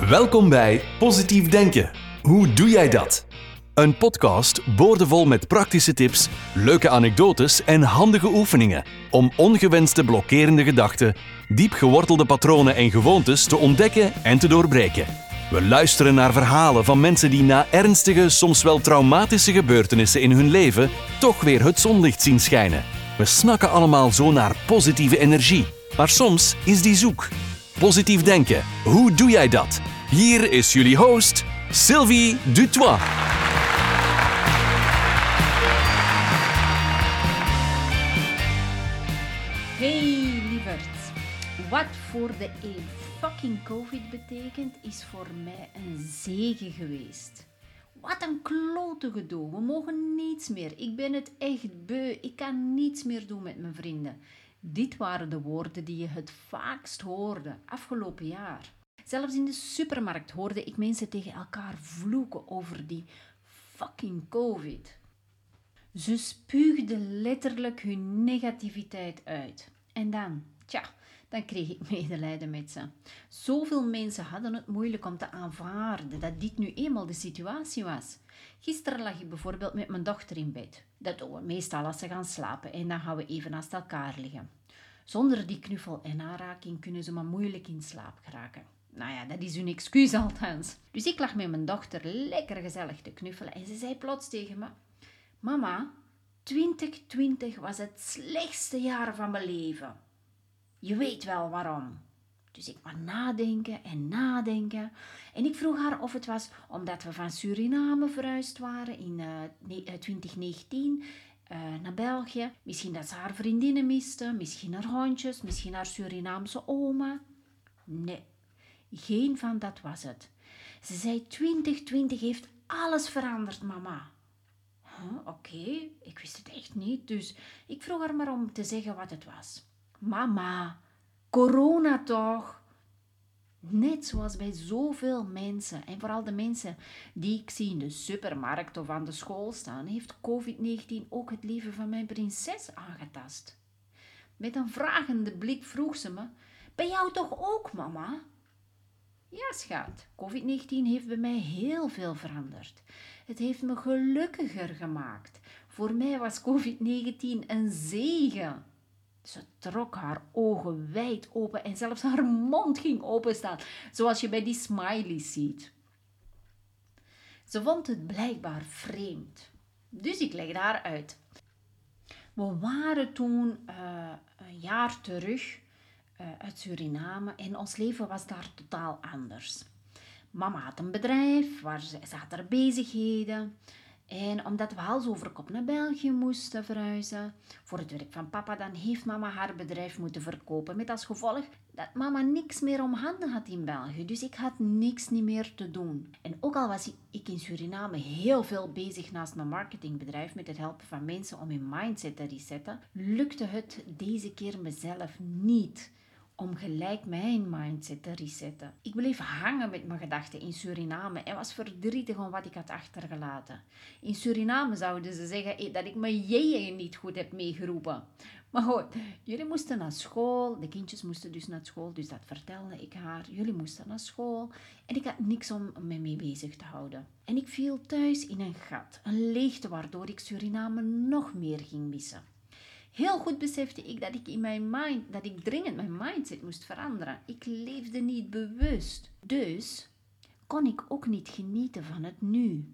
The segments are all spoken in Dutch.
Welkom bij Positief Denken. Hoe doe jij dat? Een podcast boordevol met praktische tips, leuke anekdotes en handige oefeningen om ongewenste blokkerende gedachten, diep gewortelde patronen en gewoontes te ontdekken en te doorbreken. We luisteren naar verhalen van mensen die na ernstige, soms wel traumatische gebeurtenissen in hun leven toch weer het zonlicht zien schijnen. We snakken allemaal zo naar positieve energie, maar soms is die zoek. Positief denken, hoe doe jij dat? Hier is jullie host, Sylvie Dutois. Hey lieverd, wat voor de een fucking COVID betekent, is voor mij een zegen geweest. Wat een klote gedoe, we mogen niets meer. Ik ben het echt beu, ik kan niets meer doen met mijn vrienden. Dit waren de woorden die je het vaakst hoorde afgelopen jaar. Zelfs in de supermarkt hoorde ik mensen tegen elkaar vloeken over die fucking COVID. Ze spuugden letterlijk hun negativiteit uit. En dan, tja, dan kreeg ik medelijden met ze. Zoveel mensen hadden het moeilijk om te aanvaarden dat dit nu eenmaal de situatie was. Gisteren lag ik bijvoorbeeld met mijn dochter in bed. Dat doen we meestal als ze gaan slapen en dan gaan we even naast elkaar liggen. Zonder die knuffel en aanraking kunnen ze maar moeilijk in slaap geraken. Nou ja, dat is hun excuus althans. Dus ik lag met mijn dochter lekker gezellig te knuffelen en ze zei plots tegen me: Mama, 2020 was het slechtste jaar van mijn leven. Je weet wel waarom. Dus ik maar nadenken en nadenken. En ik vroeg haar of het was omdat we van Suriname verhuisd waren in uh, 2019 uh, naar België. Misschien dat ze haar vriendinnen miste, misschien haar hondjes, misschien haar Surinaamse oma. Nee, geen van dat was het. Ze zei 2020 heeft alles veranderd, mama. Oké, ik wist het echt niet, dus ik vroeg haar maar om te zeggen wat het was. Mama, corona toch? Net zoals bij zoveel mensen, en vooral de mensen die ik zie in de supermarkt of aan de school staan, heeft COVID-19 ook het leven van mijn prinses aangetast. Met een vragende blik vroeg ze me: Bij jou toch ook, mama? Ja, schat, COVID-19 heeft bij mij heel veel veranderd. Het heeft me gelukkiger gemaakt. Voor mij was COVID-19 een zegen. Ze trok haar ogen wijd open en zelfs haar mond ging openstaan, zoals je bij die smileys ziet. Ze vond het blijkbaar vreemd. Dus ik legde haar uit. We waren toen uh, een jaar terug uh, uit Suriname en ons leven was daar totaal anders. Mama had een bedrijf waar ze, ze had haar bezigheden. En omdat we hals over kop naar België moesten verhuizen voor het werk van papa, dan heeft mama haar bedrijf moeten verkopen. Met als gevolg dat mama niks meer om handen had in België. Dus ik had niks niet meer te doen. En ook al was ik in Suriname heel veel bezig naast mijn marketingbedrijf met het helpen van mensen om hun mindset te resetten, lukte het deze keer mezelf niet om gelijk mijn mindset te resetten. Ik bleef hangen met mijn gedachten in Suriname en was verdrietig om wat ik had achtergelaten. In Suriname zouden ze zeggen dat ik mijn jeeën niet goed heb meegeroepen. Maar goed, jullie moesten naar school, de kindjes moesten dus naar school, dus dat vertelde ik haar. Jullie moesten naar school en ik had niks om me mee bezig te houden. En ik viel thuis in een gat, een leegte waardoor ik Suriname nog meer ging missen. Heel goed besefte ik dat ik in mijn mind, dat ik dringend mijn mindset moest veranderen. Ik leefde niet bewust. Dus kon ik ook niet genieten van het nu.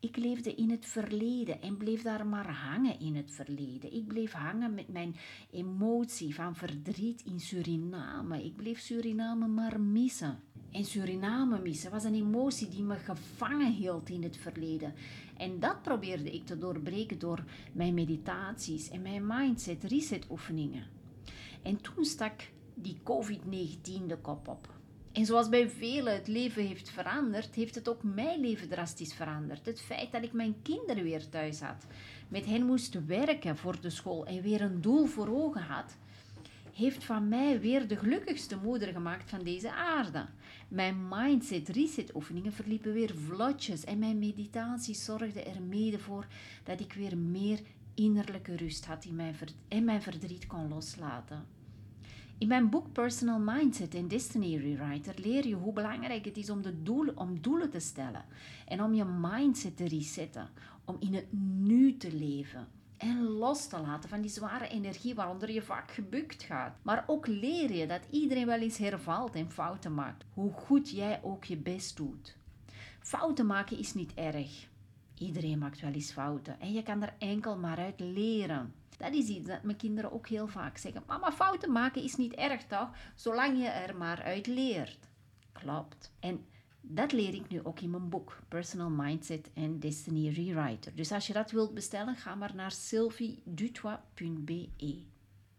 Ik leefde in het verleden en bleef daar maar hangen in het verleden. Ik bleef hangen met mijn emotie van verdriet in Suriname. Ik bleef Suriname maar missen. En Suriname missen was een emotie die me gevangen hield in het verleden. En dat probeerde ik te doorbreken door mijn meditaties en mijn mindset reset oefeningen. En toen stak die COVID-19 de kop op. En zoals bij velen het leven heeft veranderd, heeft het ook mijn leven drastisch veranderd. Het feit dat ik mijn kinderen weer thuis had, met hen moest werken voor de school en weer een doel voor ogen had, heeft van mij weer de gelukkigste moeder gemaakt van deze aarde. Mijn mindset reset oefeningen verliepen weer vlotjes en mijn meditatie zorgde er mede voor dat ik weer meer innerlijke rust had in mijn en mijn verdriet kon loslaten. In mijn boek Personal Mindset en Destiny Rewriter leer je hoe belangrijk het is om, de doelen, om doelen te stellen en om je mindset te resetten, om in het nu te leven en los te laten van die zware energie waaronder je vaak gebukt gaat. Maar ook leer je dat iedereen wel eens hervalt en fouten maakt, hoe goed jij ook je best doet. Fouten maken is niet erg. Iedereen maakt wel eens fouten en je kan er enkel maar uit leren. Dat is iets dat mijn kinderen ook heel vaak zeggen. Mama, fouten maken is niet erg toch? Zolang je er maar uit leert. Klopt. En dat leer ik nu ook in mijn boek Personal Mindset en Destiny Rewriter. Dus als je dat wilt bestellen, ga maar naar sylviedutois.be.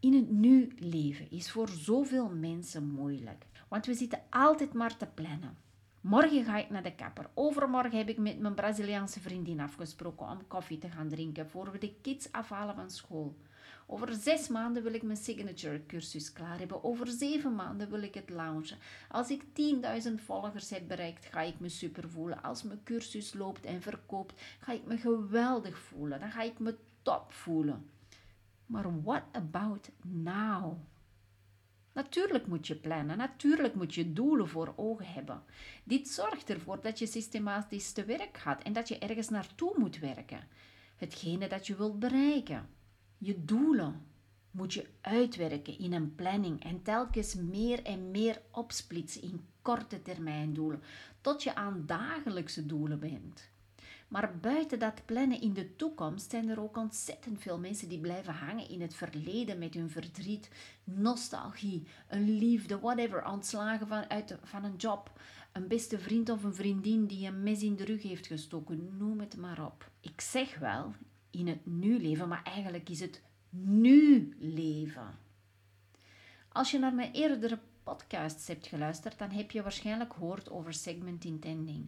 In het nu leven is voor zoveel mensen moeilijk, want we zitten altijd maar te plannen. Morgen ga ik naar de kapper. Overmorgen heb ik met mijn Braziliaanse vriendin afgesproken om koffie te gaan drinken voor we de kids afhalen van school. Over zes maanden wil ik mijn signature cursus klaar hebben. Over zeven maanden wil ik het launchen. Als ik 10.000 volgers heb bereikt, ga ik me super voelen. Als mijn cursus loopt en verkoopt, ga ik me geweldig voelen. Dan ga ik me top voelen. Maar what about now? Natuurlijk moet je plannen, natuurlijk moet je doelen voor ogen hebben. Dit zorgt ervoor dat je systematisch te werk gaat en dat je ergens naartoe moet werken. Hetgene dat je wilt bereiken. Je doelen moet je uitwerken in een planning en telkens meer en meer opsplitsen in korte termijn doelen, tot je aan dagelijkse doelen bent. Maar buiten dat plannen in de toekomst zijn er ook ontzettend veel mensen die blijven hangen in het verleden met hun verdriet, nostalgie, een liefde, whatever, ontslagen van, uit, van een job, een beste vriend of een vriendin die een mes in de rug heeft gestoken, noem het maar op. Ik zeg wel in het nu leven, maar eigenlijk is het nu leven. Als je naar mijn eerdere podcasts hebt geluisterd, dan heb je waarschijnlijk gehoord over segment intending.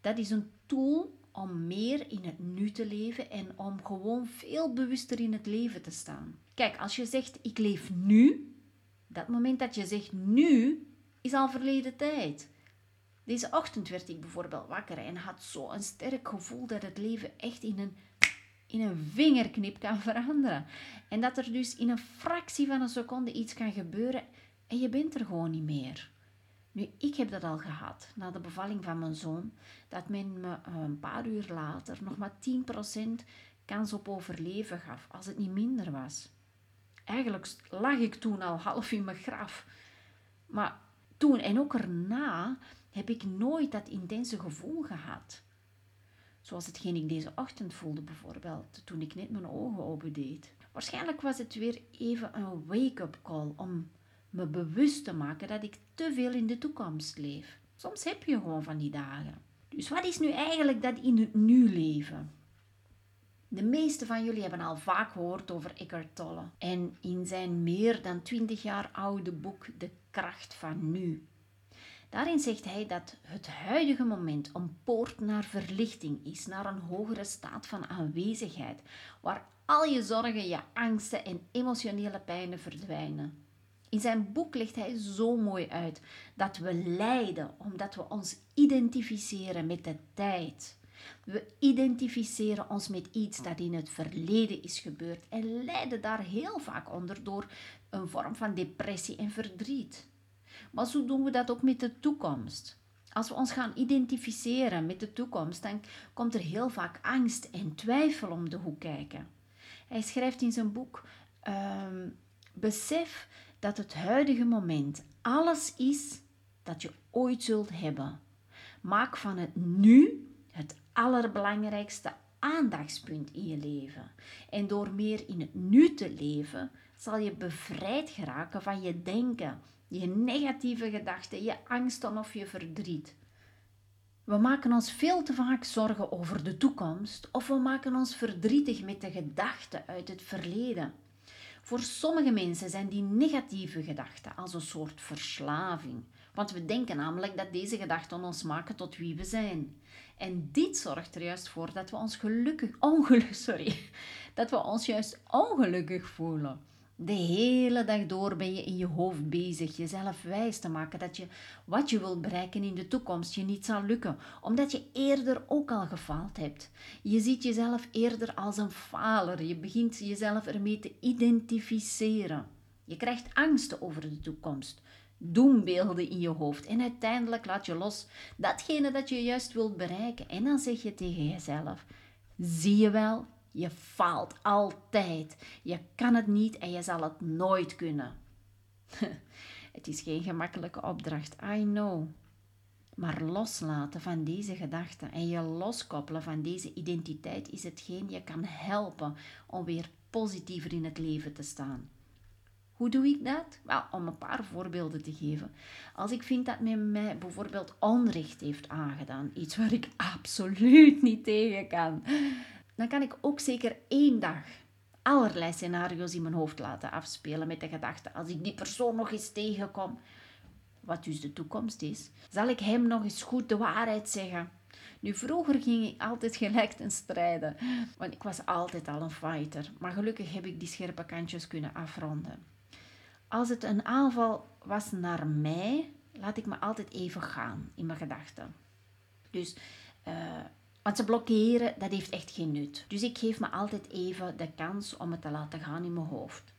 Dat is een tool om meer in het nu te leven en om gewoon veel bewuster in het leven te staan. Kijk, als je zegt ik leef nu, dat moment dat je zegt nu, is al verleden tijd. Deze ochtend werd ik bijvoorbeeld wakker en had zo een sterk gevoel dat het leven echt in een, in een vingerknip kan veranderen. En dat er dus in een fractie van een seconde iets kan gebeuren en je bent er gewoon niet meer. Nu, ik heb dat al gehad na de bevalling van mijn zoon, dat men me eh, een paar uur later nog maar 10% kans op overleven gaf, als het niet minder was. Eigenlijk lag ik toen al half in mijn graf. Maar toen en ook erna heb ik nooit dat intense gevoel gehad. Zoals hetgeen ik deze ochtend voelde bijvoorbeeld, toen ik net mijn ogen opendeed. Waarschijnlijk was het weer even een wake-up call om me bewust te maken dat ik te veel in de toekomst leef. Soms heb je gewoon van die dagen. Dus wat is nu eigenlijk dat in het nu leven? De meeste van jullie hebben al vaak gehoord over Eckhart Tolle en in zijn meer dan 20 jaar oude boek De kracht van nu. Daarin zegt hij dat het huidige moment een poort naar verlichting is, naar een hogere staat van aanwezigheid, waar al je zorgen, je angsten en emotionele pijnen verdwijnen. In zijn boek legt hij zo mooi uit dat we lijden omdat we ons identificeren met de tijd. We identificeren ons met iets dat in het verleden is gebeurd en lijden daar heel vaak onder door een vorm van depressie en verdriet. Maar zo doen we dat ook met de toekomst. Als we ons gaan identificeren met de toekomst, dan komt er heel vaak angst en twijfel om de hoek kijken. Hij schrijft in zijn boek: ehm, Besef dat het huidige moment alles is dat je ooit zult hebben. Maak van het nu het allerbelangrijkste aandachtspunt in je leven. En door meer in het nu te leven, zal je bevrijd geraken van je denken, je negatieve gedachten, je angsten of je verdriet. We maken ons veel te vaak zorgen over de toekomst of we maken ons verdrietig met de gedachten uit het verleden. Voor sommige mensen zijn die negatieve gedachten als een soort verslaving. Want we denken namelijk dat deze gedachten ons maken tot wie we zijn. En dit zorgt er juist voor dat we ons gelukkig, ongelukkig, sorry, dat we ons juist ongelukkig voelen. De hele dag door ben je in je hoofd bezig jezelf wijs te maken dat je wat je wilt bereiken in de toekomst je niet zal lukken, omdat je eerder ook al gefaald hebt. Je ziet jezelf eerder als een faler, je begint jezelf ermee te identificeren. Je krijgt angsten over de toekomst, doembeelden in je hoofd en uiteindelijk laat je los datgene dat je juist wilt bereiken. En dan zeg je tegen jezelf: Zie je wel, je faalt altijd. Je kan het niet en je zal het nooit kunnen. het is geen gemakkelijke opdracht, I know. Maar loslaten van deze gedachten en je loskoppelen van deze identiteit is hetgeen je kan helpen om weer positiever in het leven te staan. Hoe doe ik dat? Wel, om een paar voorbeelden te geven. Als ik vind dat men mij bijvoorbeeld onrecht heeft aangedaan, iets waar ik absoluut niet tegen kan, dan kan ik ook zeker één dag allerlei scenario's in mijn hoofd laten afspelen met de gedachte: als ik die persoon nog eens tegenkom, wat dus de toekomst is, zal ik hem nog eens goed de waarheid zeggen. Nu, vroeger ging ik altijd gelijk ten strijden, want ik was altijd al een fighter. Maar gelukkig heb ik die scherpe kantjes kunnen afronden. Als het een aanval was naar mij, laat ik me altijd even gaan in mijn gedachten. Dus, uh, want ze blokkeren, dat heeft echt geen nut. Dus ik geef me altijd even de kans om het te laten gaan in mijn hoofd.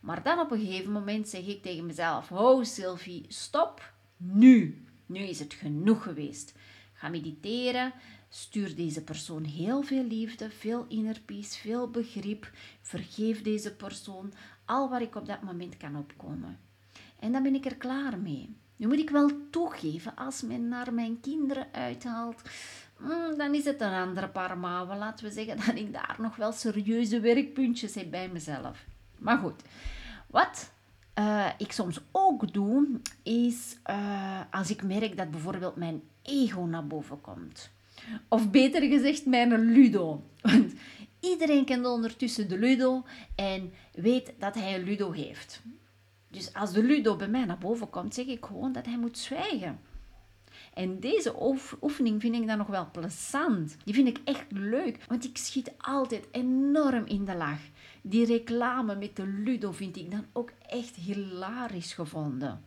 Maar dan op een gegeven moment zeg ik tegen mezelf: Ho Sylvie, stop nu. Nu is het genoeg geweest. Ga mediteren. Stuur deze persoon heel veel liefde, veel inner peace, veel begrip. Vergeef deze persoon al waar ik op dat moment kan opkomen. En dan ben ik er klaar mee. Nu moet ik wel toegeven, als men naar mijn kinderen uithaalt, dan is het een andere paar mouwen. Laten we zeggen dat ik daar nog wel serieuze werkpuntjes heb bij mezelf. Maar goed, wat uh, ik soms ook doe, is uh, als ik merk dat bijvoorbeeld mijn ego naar boven komt. Of beter gezegd, mijn ludo. Want iedereen kent ondertussen de ludo en weet dat hij een ludo heeft. Dus als de ludo bij mij naar boven komt, zeg ik gewoon dat hij moet zwijgen. En deze oefening vind ik dan nog wel plezant. Die vind ik echt leuk, want ik schiet altijd enorm in de lach. Die reclame met de Ludo vind ik dan ook echt hilarisch gevonden.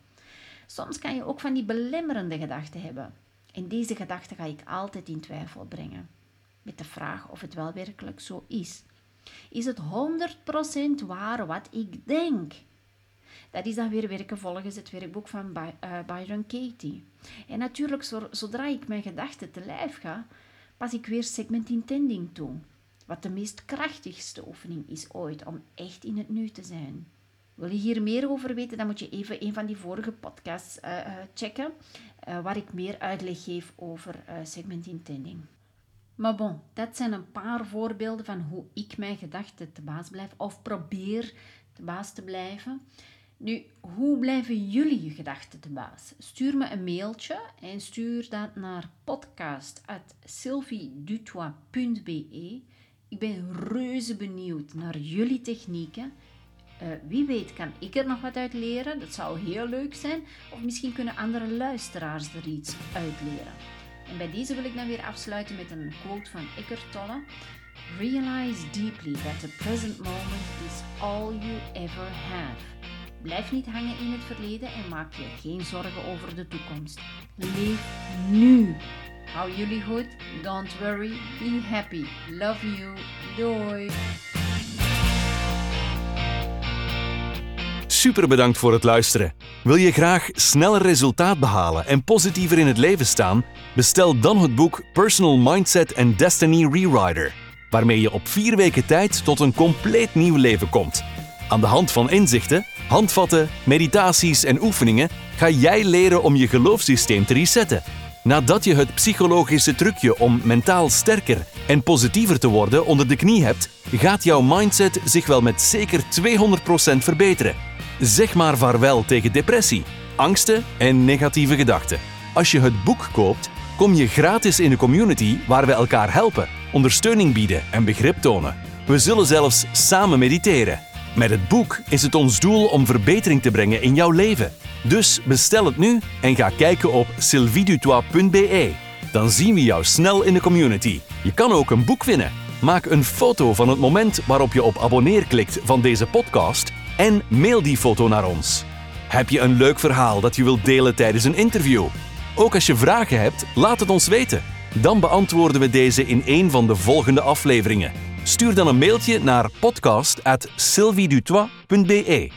Soms kan je ook van die belemmerende gedachten hebben. En deze gedachten ga ik altijd in twijfel brengen. Met de vraag of het wel werkelijk zo is. Is het 100% waar wat ik denk? Dat is dan weer werken volgens het werkboek van eh, Byron Katie. En natuurlijk, zodra ik mijn gedachten te lijf ga, pas ik weer segment intending toe. Wat de meest krachtigste oefening is ooit om echt in het nu te zijn. Wil je hier meer over weten, dan moet je even een van die vorige podcasts uh, checken, waar ik meer uitleg geef over segment intending. Maar bon, dat zijn een paar voorbeelden van hoe ik mijn gedachten te baas blijf of probeer te baas te blijven. Nu, hoe blijven jullie je gedachten te baas? Stuur me een mailtje en stuur dat naar podcast.sylviedutois.be. Ik ben reuze benieuwd naar jullie technieken. Uh, wie weet kan ik er nog wat uit leren, dat zou heel leuk zijn. Of misschien kunnen andere luisteraars er iets uit leren. En bij deze wil ik dan weer afsluiten met een quote van Eckhart Tolle. Realize deeply that the present moment is all you ever have. Blijf niet hangen in het verleden en maak je geen zorgen over de toekomst. Leef nu. Hou jullie goed. Don't worry. Be happy. Love you. Doei. Super bedankt voor het luisteren. Wil je graag sneller resultaat behalen en positiever in het leven staan? Bestel dan het boek Personal Mindset and Destiny Rewriter, waarmee je op vier weken tijd tot een compleet nieuw leven komt. Aan de hand van inzichten, handvatten, meditaties en oefeningen ga jij leren om je geloofssysteem te resetten. Nadat je het psychologische trucje om mentaal sterker en positiever te worden onder de knie hebt, gaat jouw mindset zich wel met zeker 200% verbeteren. Zeg maar vaarwel tegen depressie, angsten en negatieve gedachten. Als je het boek koopt, kom je gratis in de community waar we elkaar helpen, ondersteuning bieden en begrip tonen. We zullen zelfs samen mediteren. Met het boek is het ons doel om verbetering te brengen in jouw leven. Dus bestel het nu en ga kijken op sylvidutois.be. Dan zien we jou snel in de community. Je kan ook een boek winnen. Maak een foto van het moment waarop je op abonneer klikt van deze podcast en mail die foto naar ons. Heb je een leuk verhaal dat je wilt delen tijdens een interview? Ook als je vragen hebt, laat het ons weten. Dan beantwoorden we deze in een van de volgende afleveringen. Stuur dan een mailtje naar podcast.sylviedutois.be.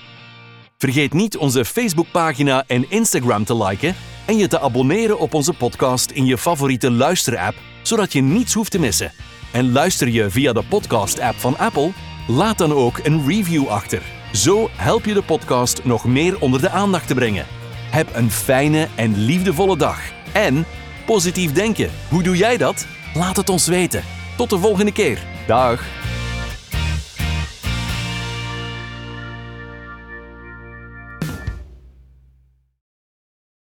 Vergeet niet onze Facebookpagina en Instagram te liken en je te abonneren op onze podcast in je favoriete luisterapp, zodat je niets hoeft te missen. En luister je via de podcast-app van Apple? Laat dan ook een review achter. Zo help je de podcast nog meer onder de aandacht te brengen. Heb een fijne en liefdevolle dag. En positief denken. Hoe doe jij dat? Laat het ons weten. Tot de volgende keer. Dag.